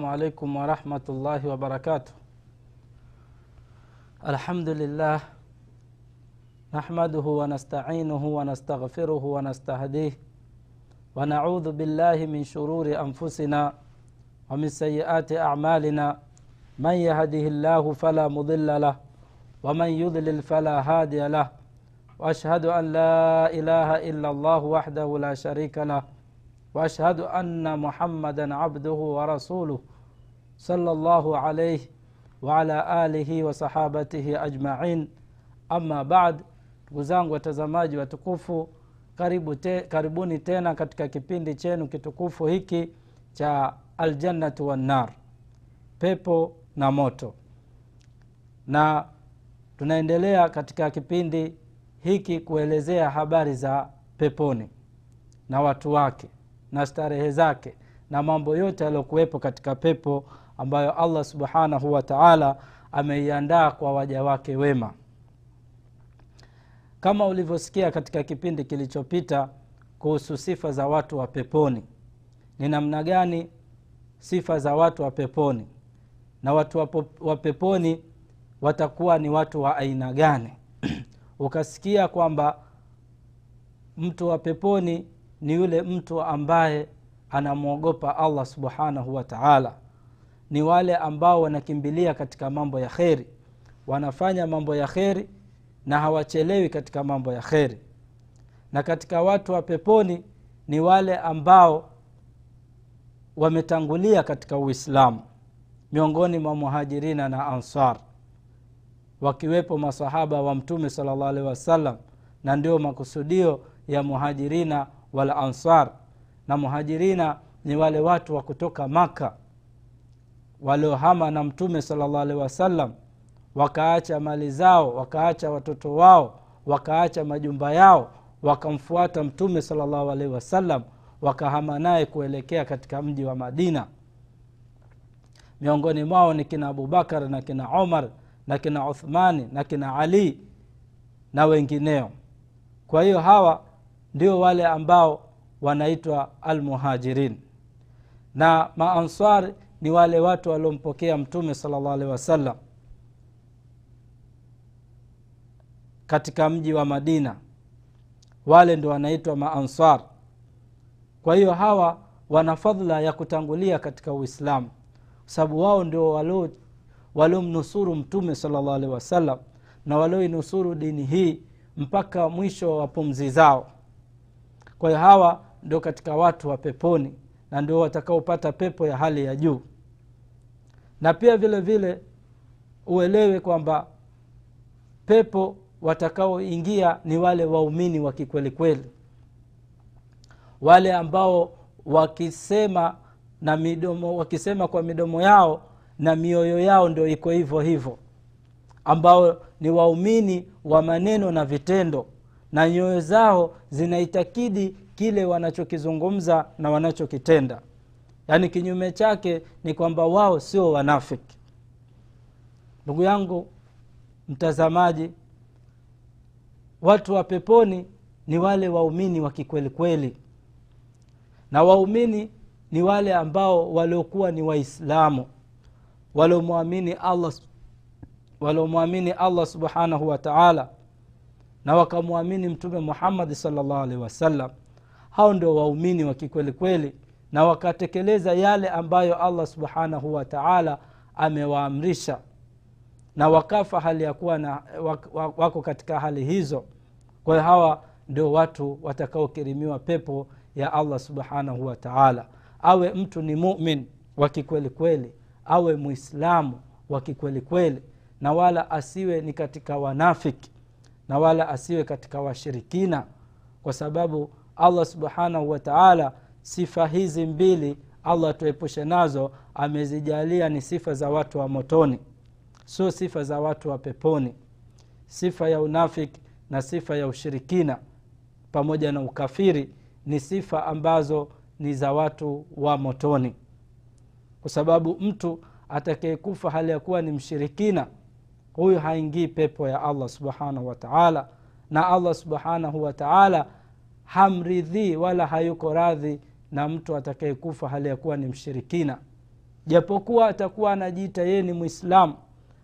السلام عليكم ورحمة الله وبركاته. الحمد لله نحمده ونستعينه ونستغفره ونستهديه ونعوذ بالله من شرور أنفسنا ومن سيئات أعمالنا. من يهده الله فلا مضل له ومن يضلل فلا هادي له. وأشهد أن لا إله إلا الله وحده لا شريك له. وأشهد أن محمدا عبده ورسوله. صلى الله عليه وعلى alihi wasahabatihi ajmain ama bad ndugu zangu watazamaji watukufu karibu te, karibuni tena katika kipindi chenu kitukufu hiki cha aljannatu wannar pepo na moto na tunaendelea katika kipindi hiki kuelezea habari za peponi na watu wake na starehe zake na mambo yote yaliyokuwepo katika pepo ambayo allah subhanahu wa taala ameiandaa kwa waja wake wema. Kama ulivyosikia katika kipindi kilichopita kuhusu sifa za watu wa peponi ni namna gani sifa za watu wa peponi na watu wa peponi watakuwa ni watu wa aina gani? Ukasikia kwamba mtu wa peponi ni yule mtu ambaye anamwogopa allah subhanahu wa taala ni wale ambao wanakimbilia katika mambo ya kheri. Wanafanya mambo ya kheri na hawachelewi katika mambo ya kheri. Na katika watu wa peponi ni wale ambao wametangulia katika uislamu miongoni mwa muhajirina na ansar wakiwepo masahaba wa mtume sala llahu alehi wasallam na ndio makusudio ya muhajirina wal ansar. Na muhajirina ni wale watu wa kutoka maka waliohama na mtume sala llahu alehi wasallam wakaacha mali zao wakaacha watoto wao wakaacha majumba yao wakamfuata mtume sala llahu alehi wasallam wakahama naye kuelekea katika mji wa madina. Miongoni mwao ni kina abubakar na kina omar na kina uthmani na kina ali na wengineo. Kwa hiyo hawa ndio wale ambao wanaitwa almuhajirin. Na maanswar ni wale watu waliompokea mtume sala llahu alehi wasallam katika mji wa madina. Wale ndio wanaitwa maansar. Kwa hiyo hawa wana fadhla ya kutangulia katika uislamu. Kwa sababu wao ndio waliomnusuru mtume salllah alehi wasallam na walioinusuru dini hii mpaka mwisho wa pumzi zao. Kwa hiyo hawa ndio katika watu wa peponi na ndio watakaopata pepo ya hali ya juu. Na pia vile vile uelewe kwamba pepo watakaoingia ni wale waumini wa kikwelikweli wale ambao wakisema na midomo wakisema kwa midomo yao na mioyo yao ndio iko hivyo hivyo. Ambao ni waumini wa maneno na vitendo. Na nyoyo zao zinaitakidi kile wanachokizungumza na wanachokitenda. Yaani kinyume chake ni kwamba wao sio wanafiki. Ndugu yangu mtazamaji watu wa peponi ni wale waumini wa kikwelikweli na waumini ni wale ambao waliokuwa ni waislamu waliomwamini allah allah subhanahu wa taala na wakamwamini mtume muhammadi salllah alehi wasallam hao ndio waumini wa kikwelikweli na wakatekeleza yale ambayo allah subhanahu wa taala amewaamrisha. Na wakafa hali ya kuwa na wako katika hali hizo. Kwa hiyo hawa ndio watu watakaokirimiwa pepo ya allah subhanahu wa taala. Awe mtu ni mumin wa kikwelikweli awe mwislamu wa kikwelikweli na wala asiwe ni katika wanafiki na wala asiwe katika washirikina kwa sababu allah subhanahu wa taala sifa hizi mbili allah tuepushe nazo amezijalia ni sifa za watu wa motoni. Sio sifa za watu wa peponi. Sifa ya unafiki na sifa ya ushirikina pamoja na ukafiri ni sifa ambazo ni za watu wa motoni. Kwa sababu mtu atakayekufa hali ya kuwa ni mshirikina huyu haingii pepo ya allah subhanahu wataala na allah subhanahu wa taala hamridhii wala hayuko radhi na mtu atakayekufa hali ya kuwa ni mshirikina. Japokuwa atakuwa anajiita yeye ni mwislamu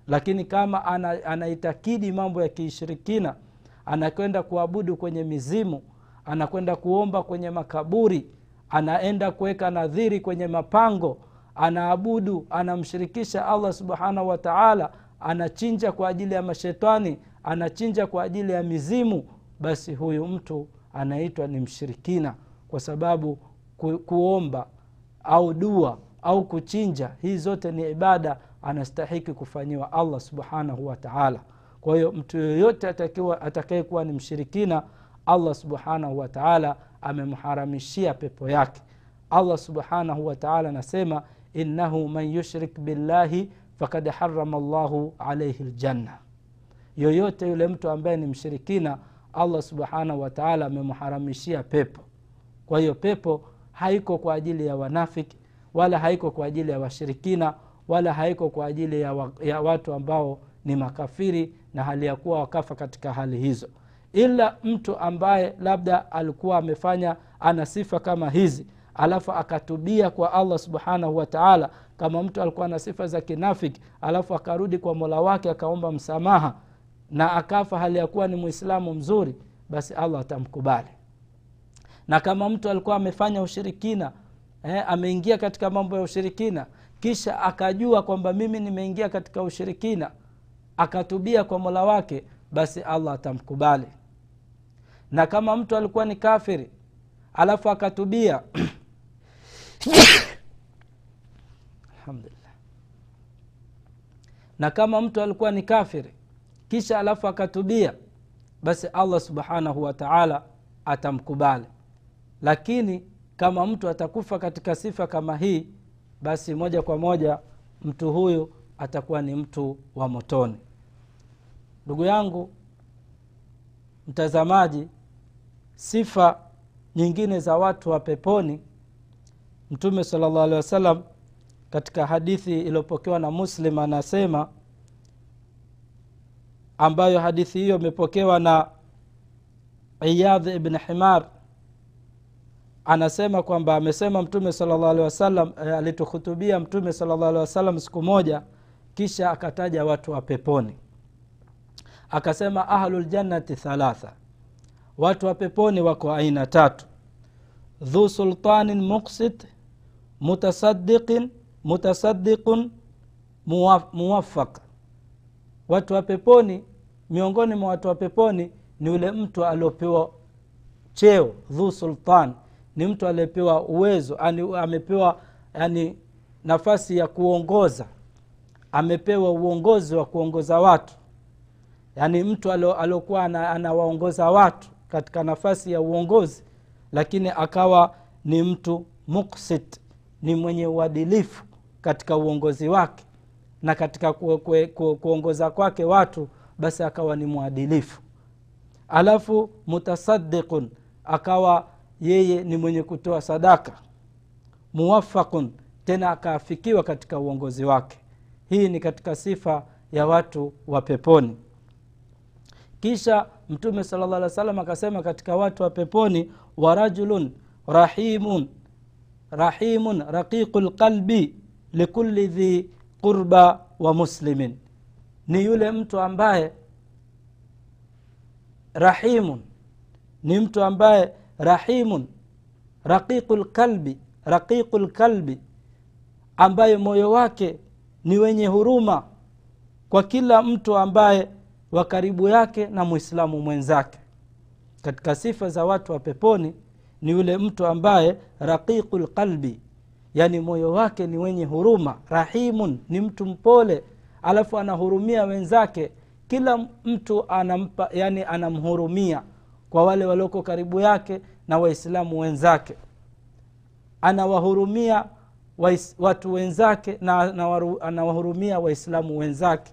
lakini kama ana, anaitakidi mambo ya kiishirikina anakwenda kuabudu kwenye mizimu anakwenda kuomba kwenye makaburi anaenda kuweka nadhiri kwenye mapango anaabudu anamshirikisha allah subhanahu wataala anachinja kwa ajili ya mashetani anachinja kwa ajili ya mizimu basi huyu mtu anaitwa ni mshirikina kwa sababu ku, kuomba au dua au kuchinja hii zote ni ibada anastahiki kufanyiwa allah subhanahu wataala kwa hiyo mtu yoyote atakayekuwa ni mshirikina allah subhanahu wataala amemharamishia pepo yake. Allah subhanahu wataala anasema innahu man yushrik billahi fakad harama llahu alaihi ljanna yoyote yule mtu ambaye ni mshirikina allah subhanahu wataala amemharamishia pepo. Kwa hiyo pepo haiko kwa ajili ya wanafiki wala haiko kwa ajili ya washirikina wala haiko kwa ajili ya, wa, ya watu ambao ni makafiri na hali ya kuwa wakafa katika hali hizo. Ila mtu ambaye labda alikuwa amefanya ana sifa kama hizi alafu akatubia kwa allah subhanahu wataala kama mtu alikuwa na sifa za kinafiki alafu akarudi kwa mola wake akaomba msamaha na akafa hali ya kuwa ni mwislamu mzuri basi allah atamkubali. Na kama mtu alikuwa amefanya ushirikina eh, ameingia katika mambo ya ushirikina kisha akajua kwamba mimi nimeingia katika ushirikina akatubia kwa mola wake basi allah atamkubali. Na kama mtu alikuwa ni kafiri alafu akatubia alhamdulillah. Na kama mtu alikuwa ni kafiri kisha alafu akatubia basi allah subhanahu wataala atamkubali. Lakini kama mtu atakufa katika sifa kama hii basi moja kwa moja mtu huyu atakuwa ni mtu wa motoni. Ndugu yangu mtazamaji sifa nyingine za watu wa peponi mtume sala llahu alehi wasallam katika hadithi iliyopokewa na muslim anasema ambayo hadithi hiyo imepokewa na iyadh ibn himar. Anasema kwamba amesema mtume salllah alehi wasallam alituhutubia mtume salllah alehi wasallam siku moja kisha akataja watu wa peponi. Akasema ahluljannati thalatha watu wa peponi wako aina tatu. Dhu sultanin muksit mutasadiqin mutasadiqun muwafaq watu wa peponi miongoni mwa watu wa peponi ni yule mtu aliopewa cheo dhu sultan. Ni mtu aliyepewa uwezo ani, amepewa yani nafasi ya kuongoza. Amepewa uongozi wa kuongoza watu. Yaani mtu aliokuwa anawaongoza watu katika nafasi ya uongozi lakini akawa ni mtu muksit ni mwenye uadilifu katika uongozi wake na katika ku, ku, ku, kuongoza kwake watu basi akawa ni mwadilifu. Alafu mutasadiqun akawa yeye ni mwenye kutoa sadaka. Muwafaqun tena akaafikiwa katika uongozi wake. Hii ni katika sifa ya watu wa peponi. Kisha mtume sala llah salam akasema katika watu wa peponi wa rajulun rahimun rahimun raqiqu lqalbi likuli dhi qurba wa muslimin. Ni yule mtu ambaye rahimun. Ni mtu ambaye rahimun. Raqiqu lkalbi raqiqu lkalbi ambaye moyo wake ni wenye huruma kwa kila mtu ambaye wa karibu yake na mwislamu mwenzake. Katika sifa za watu wa peponi ni yule mtu ambaye raqiqu lqalbi yani moyo wake ni wenye huruma rahimun ni mtu mpole alafu anahurumia wenzake. Kila mtu anampa yani anamhurumia kwa wale walioko karibu yake na waislamu wenzake. Anawahurumia watu wenzake na anawahurumia waislamu wenzake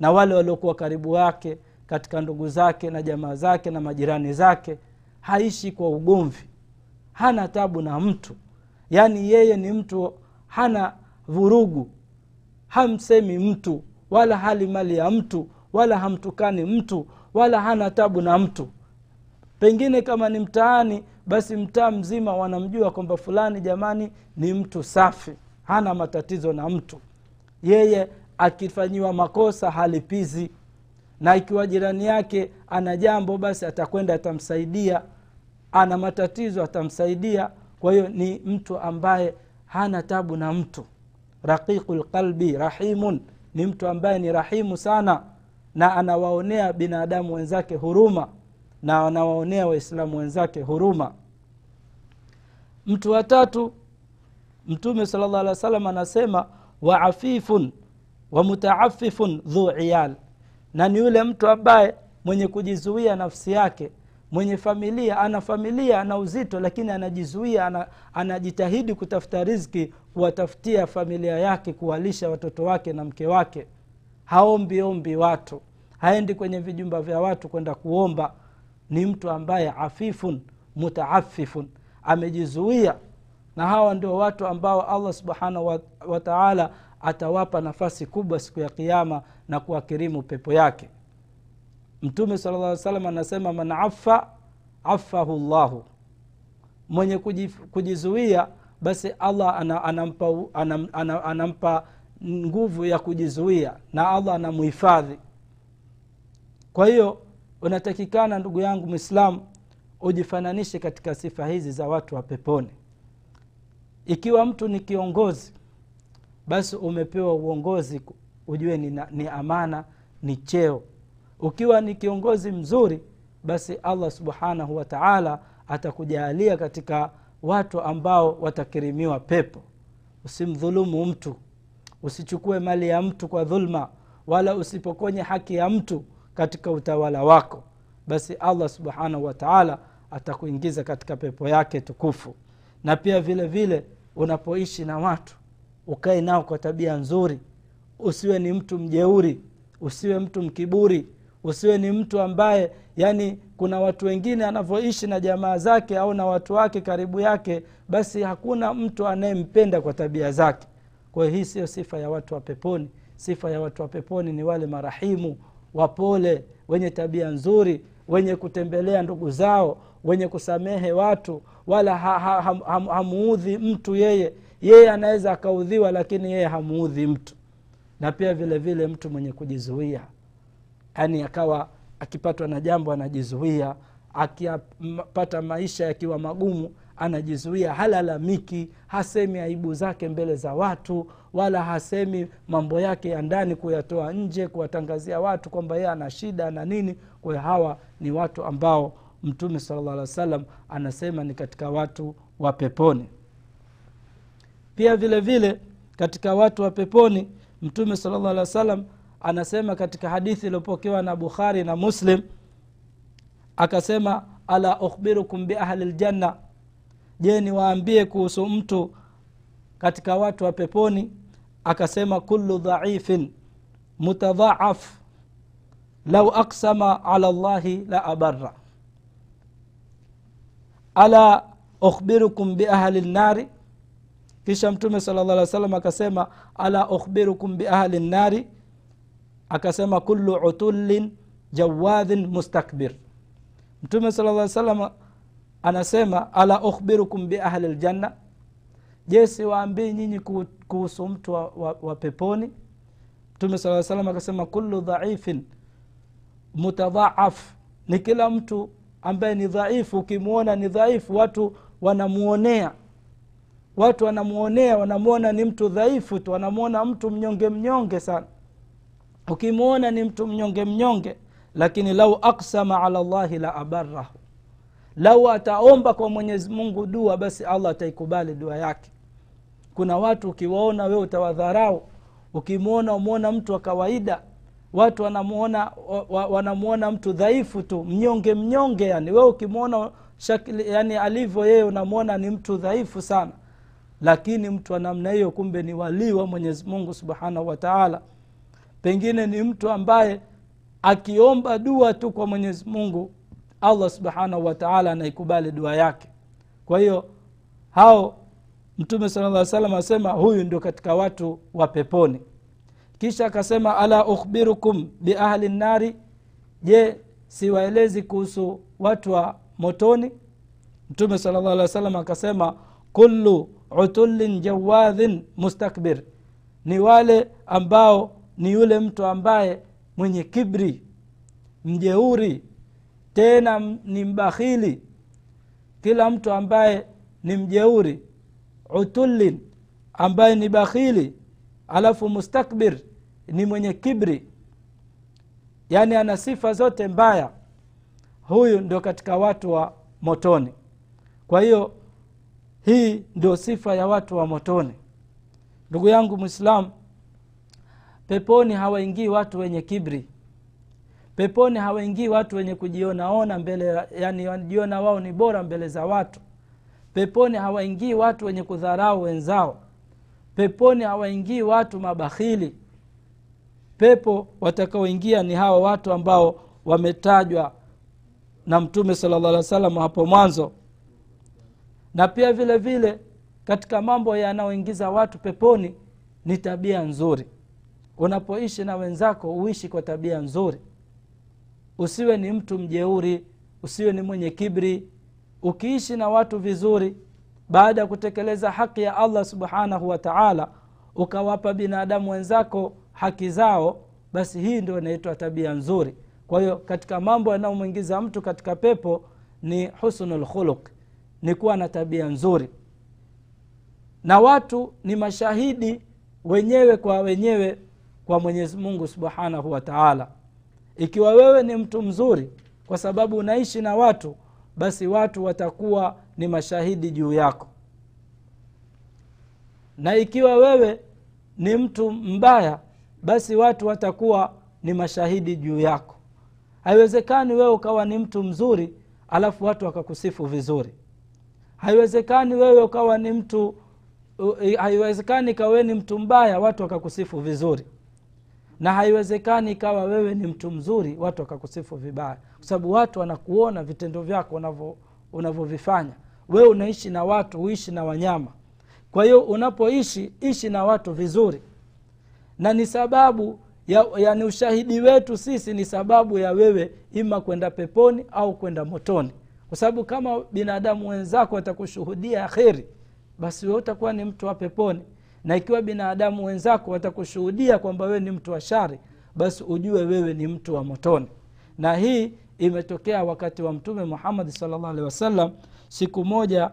na wale waliokuwa karibu yake katika ndugu zake na jamaa zake na majirani zake. Haishi kwa ugomvi hana tabu na mtu yaani yeye ni mtu hana vurugu. Hamsemi mtu wala hali mali ya mtu wala hamtukani mtu wala hana tabu na mtu. Pengine kama ni mtaani basi mtaa mzima wanamjua kwamba fulani jamani ni mtu safi. Hana matatizo na mtu. Yeye akifanyiwa makosa halipizi. Na ikiwa jirani yake ana jambo basi atakwenda atamsaidia. Ana matatizo atamsaidia kwa hiyo ni mtu ambaye hana tabu na mtu. Raqiqu lqalbi rahimun. Ni mtu ambaye ni rahimu sana na anawaonea binadamu wenzake huruma na anawaonea waislamu wenzake huruma. Mtu wa tatu mtume sala llah alih wa salam anasema waafifun wa mutaafifun dhu iyal. Na ni yule mtu ambaye mwenye kujizuia nafsi yake mwenye familia ana familia ana uzito lakini anajizuia ana, anajitahidi kutafuta rizki kuwatafutia familia yake kuwalisha watoto wake na mke wake. Haombi ombi watu. Haendi kwenye vijumba vya watu kwenda kuomba. Ni mtu ambaye afifun mutaafifun amejizuia. Na hawa ndio watu ambao allah subhanahu wa, wa atawapa nafasi kubwa siku ya kiama na kuwakirimu pepo yake mtume sala lla salam anasema man afa afahu llahu mwenye kujizuia basi allah anampa, anam, anam, anampa nguvu ya kujizuia na allah anamuhifadhi kwa hiyo unatakikana ndugu yangu mwislamu ujifananishe katika sifa hizi za watu wa peponi. Ikiwa mtu ni kiongozi basi umepewa uongozi ujue ni, ni amana ni cheo ukiwa ni kiongozi mzuri basi allah subhanahu wataala atakujaalia katika watu ambao watakirimiwa pepo. Usimdhulumu mtu. Usichukue mali ya mtu kwa dhulma wala usipokonye haki ya mtu katika utawala wako. Basi allah subhanahu wataala atakuingiza katika pepo yake tukufu. Na pia vile vile unapoishi na watu ukae nao kwa tabia nzuri. Usiwe ni mtu mjeuri usiwe mtu mkiburi usiwe ni mtu ambaye yani kuna watu wengine anavyoishi na jamaa zake au na watu wake karibu yake basi hakuna mtu anayempenda kwa tabia zake. Kwa hiyo hii siyo sifa ya watu wa peponi. Sifa ya watu wa peponi ni wale marahimu wapole wenye tabia nzuri wenye kutembelea ndugu zao wenye kusamehe watu wala ha, ha, ha, ha, hamuudhi mtu yeye. Yeye anaweza akaudhiwa lakini yeye hamuudhi mtu. Na pia vile vile mtu mwenye kujizuia yaani akawa akipatwa na jambo anajizuia akipata maisha yakiwa magumu anajizuia halalamiki hasemi aibu zake mbele za watu wala hasemi mambo yake ya ndani kuyatoa nje kuwatangazia watu kwamba yeye ana shida na nini. Kwa hawa ni watu ambao mtume sala llah alih anasema ni katika watu wa peponi. Pia vile vile katika watu wa peponi mtume sala salam anasema katika hadithi iliyopokewa na bukhari na muslim akasema ala ukhbirukum biahli ljanna je niwaambie kuhusu mtu katika watu wa peponi? Akasema kullu dhaifin mutadhaaf lau aksama ala llahi la abara ala ukhbirukum biahli lnari kisha mtume sala llah alih salam akasema ala ukhbirukum biahli nnari akasema kullu utullin jawadhin mustakbir. Mtume sala llah salam anasema ala ukhbirukum biahli ljanna je siwaambii nyinyi kuhusu mtu wa, wa, wa peponi? Mtume saa salam akasema kullu dhaifin mutadhaaf. Ni kila mtu ambaye ni dhaifu ukimwona ni dhaifu watu wanamuonea. Watu wanamuonea wanamwona ni mtu dhaifu tu wanamwona mtu mnyonge mnyonge sana ukimwona ni mtu mnyonge mnyonge lakini lau aksama ala llahi la abarahu lau ataomba kwa mwenyezi mungu dua basi allah ataikubali dua yake. Kuna watu ukiwaona wewe utawadharau. Ukimwona umwona mtu wa kawaida. Watu wanamuona wanamuona mtu dhaifu tu mnyonge mnyonge yani. Wewe ukimwona yani alivyo yeye unamwona ni mtu dhaifu sana. Lakini mtu wa namna hiyo kumbe ni walii wa mwenyezi mungu subhanahu wataala pengine ni mtu ambaye akiomba dua tu kwa mwenyezi mungu allah subhanahu wataala anaikubali dua yake. Kwa hiyo hao mtume sala llah salam asema huyu ndio katika watu wa peponi. Kisha akasema ala ukhbirukum biahli nnari je siwaelezi kuhusu watu wa motoni? Mtume sala llah alih wa akasema kullu utullin jawadhin mustakbir. Ni wale ambao ni yule mtu ambaye mwenye kibri mjeuri tena ni mbakhili. Kila mtu ambaye ni mjeuri utullin ambaye ni bakhili alafu mustakbir ni mwenye kibri. Yaani ana sifa zote mbaya. Huyu ndio katika watu wa motoni. Kwa hiyo hii ndio sifa ya watu wa motoni. Ndugu yangu mwislamu peponi hawaingii watu wenye kibri. Peponi hawaingii watu wenye kujionaona mbele yani wanajiona wao ni bora mbele za watu. Peponi hawaingii watu wenye kudharau wenzao. Peponi hawaingii watu mabakhili. Pepo watakaoingia ni hawa watu ambao wametajwa na mtume sala llah alih hapo mwanzo. Na pia vile vile katika mambo yanayoingiza watu peponi ni tabia nzuri unapoishi na wenzako uishi kwa tabia nzuri. Usiwe ni mtu mjeuri usiwe ni mwenye kibri. Ukiishi na watu vizuri baada ya kutekeleza haki ya allah subhanahu wa taala ukawapa binadamu wenzako haki zao basi hii ndio inaitwa tabia nzuri. Kwa hiyo katika mambo yanayomwingiza mtu katika pepo ni husnu lkhuluq ni kuwa na tabia nzuri. Na watu ni mashahidi wenyewe kwa wenyewe kwa mwenyezi mungu subhanahu wa taala. Ikiwa wewe ni mtu mzuri kwa sababu unaishi na watu basi watu watakuwa ni mashahidi juu yako. Na ikiwa wewe ni mtu mbaya basi watu watakuwa ni mashahidi juu yako. Haiwezekani wewe ukawa ni mtu mzuri alafu watu wakakusifu vizuri. Haiwezekani wewe ukawa ni mtu haiwezekani kawe ni mtu mbaya watu wakakusifu vizuri na haiwezekani ikawa wewe ni mtu mzuri watu wakakusifu vibaya. Kwa sababu watu wanakuona vitendo vyako unavyovifanya. Wewe unaishi na watu uishi na wanyama. Kwa hiyo unapoishi ishi na watu vizuri. Na ni sababu ya, yani ushahidi wetu sisi ni sababu ya wewe ima kwenda peponi au kwenda motoni. Kwa sababu kama binadamu wenzako watakushuhudia kheri basi we utakuwa ni mtu wa peponi na ikiwa binadamu wenzako watakushuhudia kwamba wewe ni mtu wa shari basi ujue wewe ni mtu wa motoni. Na hii imetokea wakati wa mtume muhammadi salllah alehi wasallam. Siku moja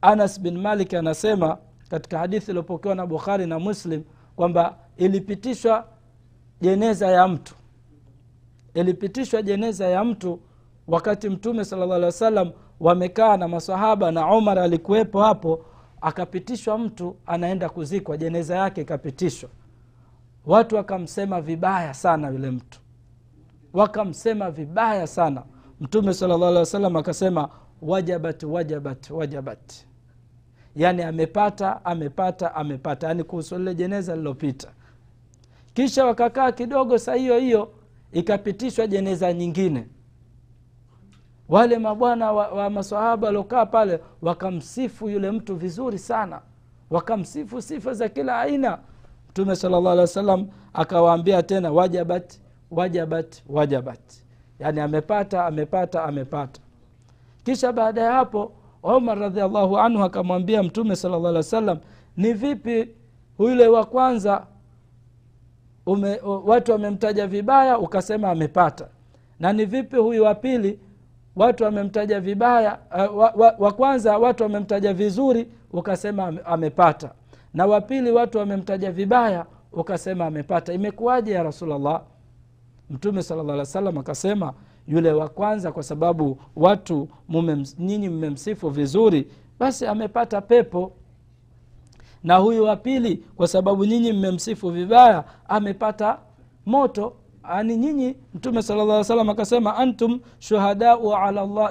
anas bin malik anasema katika hadithi iliopokewa na bukhari na muslim kwamba ilipitishwa jeneza ya mtu. Ilipitishwa jeneza ya mtu wakati mtume salllah alehi wasallam wamekaa na masahaba na umar alikuwepo hapo akapitishwa mtu anaenda kuzikwa jeneza yake ikapitishwa. Watu wakamsema vibaya sana yule mtu. Wakamsema vibaya sana. Mtume sala llah alih sallam akasema wajabat wajabat wajabat. Yaani amepata amepata amepata. Yaani kuhusu lile jeneza lilopita kisha wakakaa kidogo saa hiyo hiyo ikapitishwa jeneza nyingine wale mabwana wa, wa masahaba waliokaa pale wakamsifu yule mtu vizuri sana. Wakamsifu sifa za kila aina. Mtume sala llah wa sallam akawaambia tena wajabat wajabat wajabat. Yani amepata amepata amepata. Kisha baada ya hapo omar radiallahu anhu akamwambia mtume sala llah wa sallam ni vipi yule wa kwanza ume, watu wamemtaja vibaya ukasema amepata? Na ni vipi huyu wa pili watu wamemtaja vibaya uh, wa, wa, wa kwanza watu wamemtaja vizuri ukasema amepata. Na wa pili watu wamemtaja vibaya ukasema amepata. Imekuwaje ya rasulllah mtume sala llah salam akasema yule wa kwanza kwa sababu watu nyinyi mmemsifu vizuri basi amepata pepo. Na huyu wa pili kwa sababu nyinyi mmemsifu vibaya amepata moto ani nyinyi mtume sala llah salam akasema antum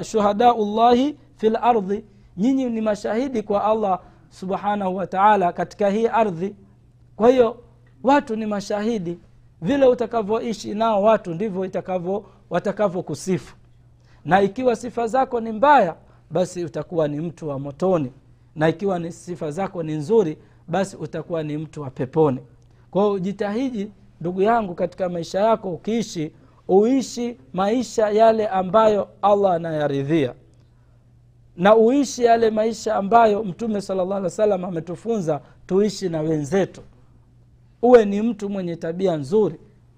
shuhadau llahi fi lardhi nyinyi ni mashahidi kwa allah subhanahu wa taala katika hii ardhi. Kwa hiyo watu ni mashahidi. Vile utakavyoishi nao watu ndivyo itakavyo watakavyokusifu na ikiwa sifa zako ni mbaya basi utakuwa ni mtu wa motoni. Na ikiwa ni sifa zako ni nzuri basi utakuwa ni mtu wa peponi. Kwa hiyo jitahidi ndugu yangu katika maisha yako ukiishi uishi maisha yale ambayo allah anayaridhia. Na uishi yale maisha ambayo mtume sala llah alih wa ametufunza tuishi na wenzetu. Uwe ni mtu mwenye tabia nzuri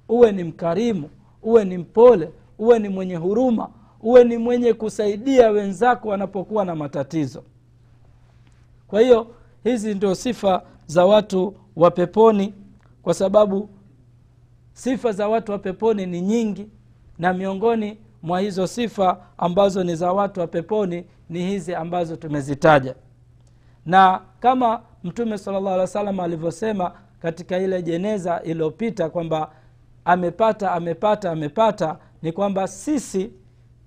uwe ni mkarimu uwe ni mpole uwe ni mwenye huruma uwe ni mwenye kusaidia wenzako wanapokuwa na matatizo. Kwa hiyo hizi ndio sifa za watu wa peponi kwa sababu sifa za watu wa peponi ni nyingi na miongoni mwa hizo sifa ambazo ni za watu wa peponi ni hizi ambazo tumezitaja. Na kama mtume salllah alih wa salam alivyosema katika ile jeneza iliyopita kwamba amepata amepata amepata ni kwamba sisi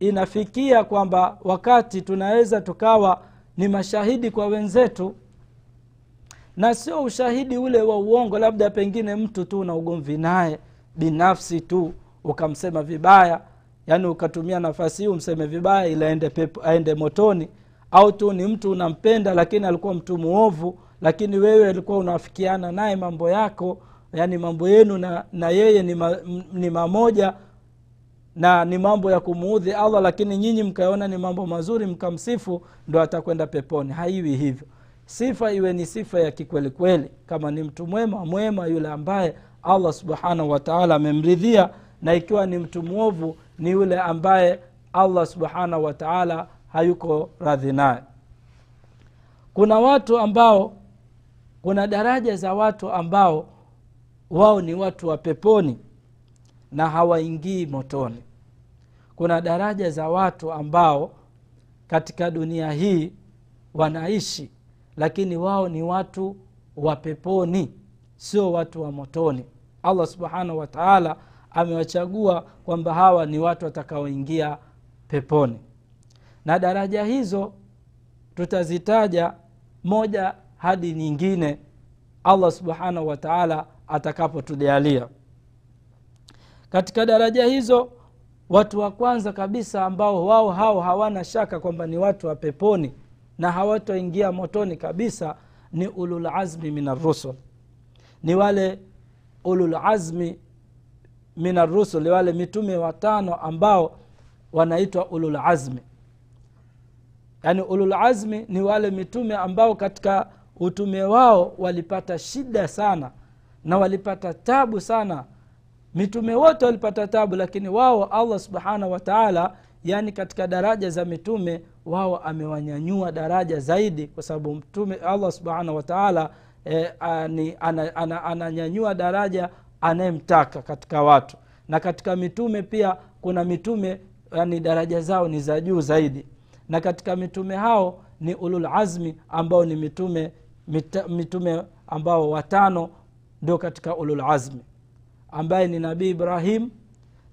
inafikia kwamba wakati tunaweza tukawa ni mashahidi kwa wenzetu na sio ushahidi ule wa uongo labda pengine mtu tu una ugomvi naye binafsi tu ukamsema vibaya yaani ukatumia nafasi hii umseme vibaya ili aende, pepo, aende motoni au tu ni mtu unampenda lakini alikuwa mtu muovu lakini wewe alikuwa unafikiana naye mambo yako yaani mambo yenu na, na yeye ni, ma, ni mamoja na ni mambo ya kumuudhi allah lakini nyinyi mkaona ni mambo mazuri mkamsifu ndo atakwenda peponi. Haiwi hivyo. Sifa iwe ni sifa ya kikwelikweli. Kama ni mtu mwema mwema yule ambaye allah subhanahu wataala amemridhia na ikiwa ni mtu mwovu ni yule ambaye allah subhanahu wataala hayuko radhi naye. Kuna watu ambao kuna daraja za watu ambao wao ni watu wa peponi na hawaingii motoni. Kuna daraja za watu ambao katika dunia hii wanaishi lakini wao ni watu wa peponi sio watu wa motoni. Allah subhanahu wataala amewachagua kwamba hawa ni watu watakaoingia peponi. Na daraja hizo tutazitaja moja hadi nyingine allah subhanahu wataala atakapotujalia. Katika daraja hizo watu wa kwanza kabisa ambao wao hao hawana shaka kwamba ni watu wa peponi na hawatoingia motoni kabisa ni ululazmi min arrusul ni wale ululazmi min arrusul wale mitume watano ambao wanaitwa ululazmi yaani ululazmi ni wale mitume ambao katika utume wao walipata shida sana na walipata tabu sana. Mitume wote walipata tabu lakini wao allah subhanahu wataala yaani katika daraja za mitume wao amewanyanyua daraja zaidi kwa sababu mtume allah subhanahu wataala e, ananyanyua ana, ana, ana daraja anayemtaka katika watu. Na katika mitume pia kuna mitume yani daraja zao ni za juu zaidi. Na katika mitume hao ni ululazmi ambao ni mitume mitume ambao watano ndio katika ululazmi ambaye ni nabii ibrahim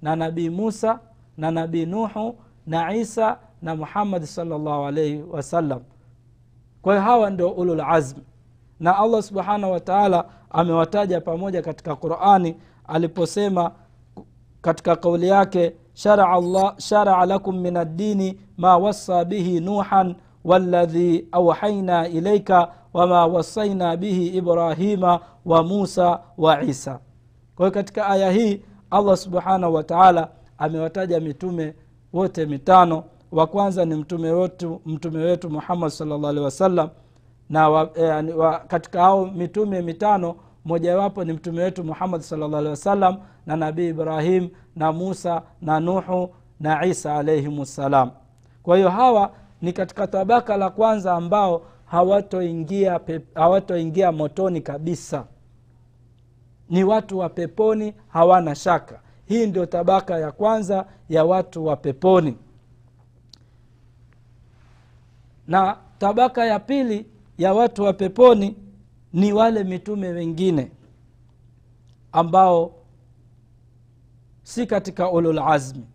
na nabii musa na nabii nuhu na isa na muhammadi salllahu alaihi wasallam kwa hiyo hawa ndio ululazmi na allah subhanahu wataala amewataja pamoja katika qurani aliposema katika kauli yake sharaa lakum min addini ma wassa bihi nuhan waladhi auhaina ilaika wama wasaina bihi ibrahima wa musa wa isa. Kwa katika aya hii allah subhanahu wataala amewataja mitume wote mitano. Wa kwanza ni mtume wetu mtume wetu muhammad salllah alehi wasallam na wa, eh, wa, katika hao mitume mitano mojawapo ni mtume wetu muhammad salllah alhi wasallam na nabii ibrahim na musa na nuhu na isa alaihim ssalam kwa hiyo hawa ni katika tabaka la kwanza ambao hawatoingia hawatoingia motoni kabisa. Ni watu wa peponi hawana shaka. Hii ndio tabaka ya kwanza ya watu wa peponi. Na tabaka ya pili ya watu wa peponi ni wale mitume wengine ambao si katika ululazmi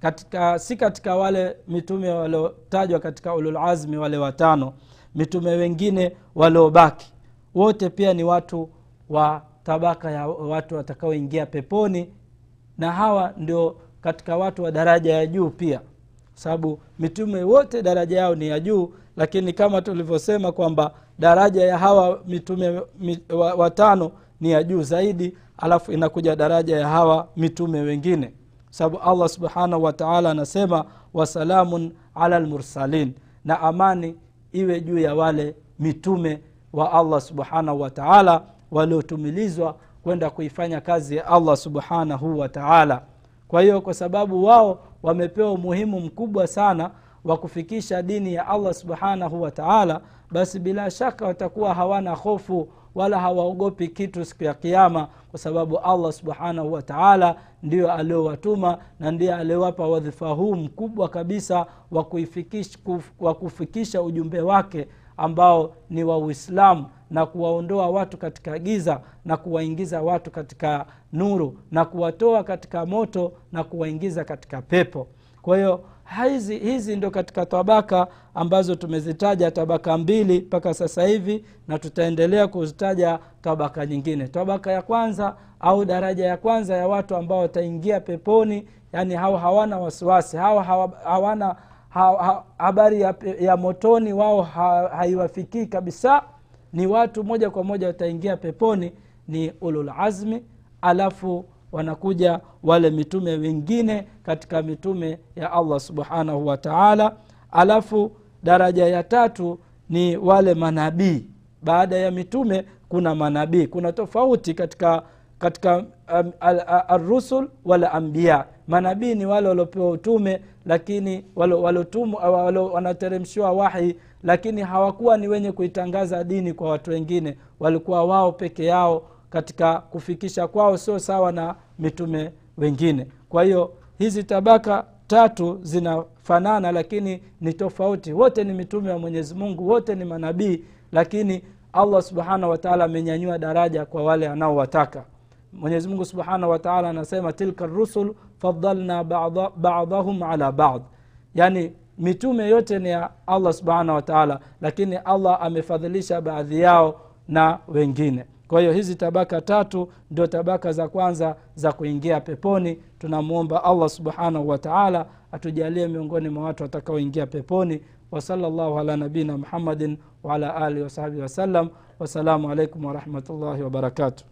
katika si katika wale mitume waliotajwa katika ululazmi wale watano mitume wengine waliobaki. Wote pia ni watu wa tabaka ya watu watakaoingia peponi na hawa ndio katika watu wa daraja ya juu pia sababu mitume wote daraja yao ni ya juu lakini kama tulivyosema kwamba daraja ya hawa mitume watano ni ya juu zaidi alafu inakuja daraja ya hawa mitume wengine. Sababu allah subhanahu wataala anasema wasalamun ala lmursalin na amani iwe juu ya wale mitume wa allah subhanahu wataala waliotumilizwa kwenda kuifanya kazi ya allah subhanahu wataala kwa hiyo kwa sababu wao wamepewa umuhimu mkubwa sana wa kufikisha dini ya allah subhanahu wataala basi bila shaka watakuwa hawana hofu wala hawaogopi kitu siku ya kiama kwa sababu allah subhanahu wataala ndio aliowatuma na ndiye aliowapa wadhifa huu mkubwa kabisa wa, kufikisha ujumbe wake ambao ni wa uislamu na kuwaondoa watu katika giza na kuwaingiza watu katika nuru na kuwatoa katika moto na kuwaingiza katika pepo. Kwa hiyo hizi hizi ndo katika tabaka ambazo tumezitaja tabaka mbili mpaka sasa hivi na tutaendelea kuzitaja tabaka nyingine. Tabaka ya kwanza au daraja ya kwanza ya watu ambao wataingia peponi yani hao hawana wasiwasi hao hawana ha, ha, habari ya, ya motoni wao ha, haiwafikii kabisa. Ni watu moja kwa moja wataingia peponi ni ululazmi alafu wanakuja wale mitume wengine katika mitume ya allah subhanahu wa taala. Alafu daraja ya tatu ni wale manabii. Baada ya mitume kuna manabii. Kuna tofauti katika katika um, arusul wala ambiya manabii ni wale waliopewa utume lakini wanateremshiwa wahi lakini hawakuwa ni wenye kuitangaza dini kwa watu wengine. Walikuwa wao peke yao katika kufikisha kwao sio sawa na mitume wengine. Kwa hiyo hizi tabaka tatu zinafanana lakini ni tofauti. Wote ni mitume wa mwenyezi mungu wote ni manabii lakini allah subhanahu wataala amenyanyua daraja kwa wale anaowataka. Mwenyezi mungu subhanahu wataala anasema tilka rusul fadalna badahum ala bad. Yani mitume yote ni ya allah subhanahu wataala lakini allah amefadhilisha baadhi yao na wengine. Kwa hiyo hizi tabaka tatu ndio tabaka za kwanza za kuingia peponi. Tunamwomba allah subhanahu wataala atujalie miongoni mwa watu watakaoingia peponi. Wasala llahu ala nabina muhammadin waala alihi wasahbihi wasallam wassalamu alaikum warahmatullahi wabarakatuh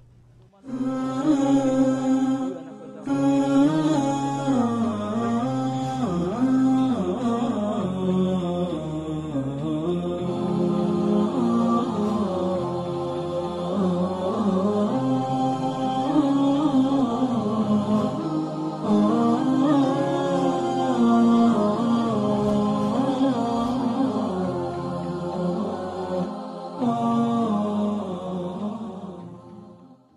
Oh.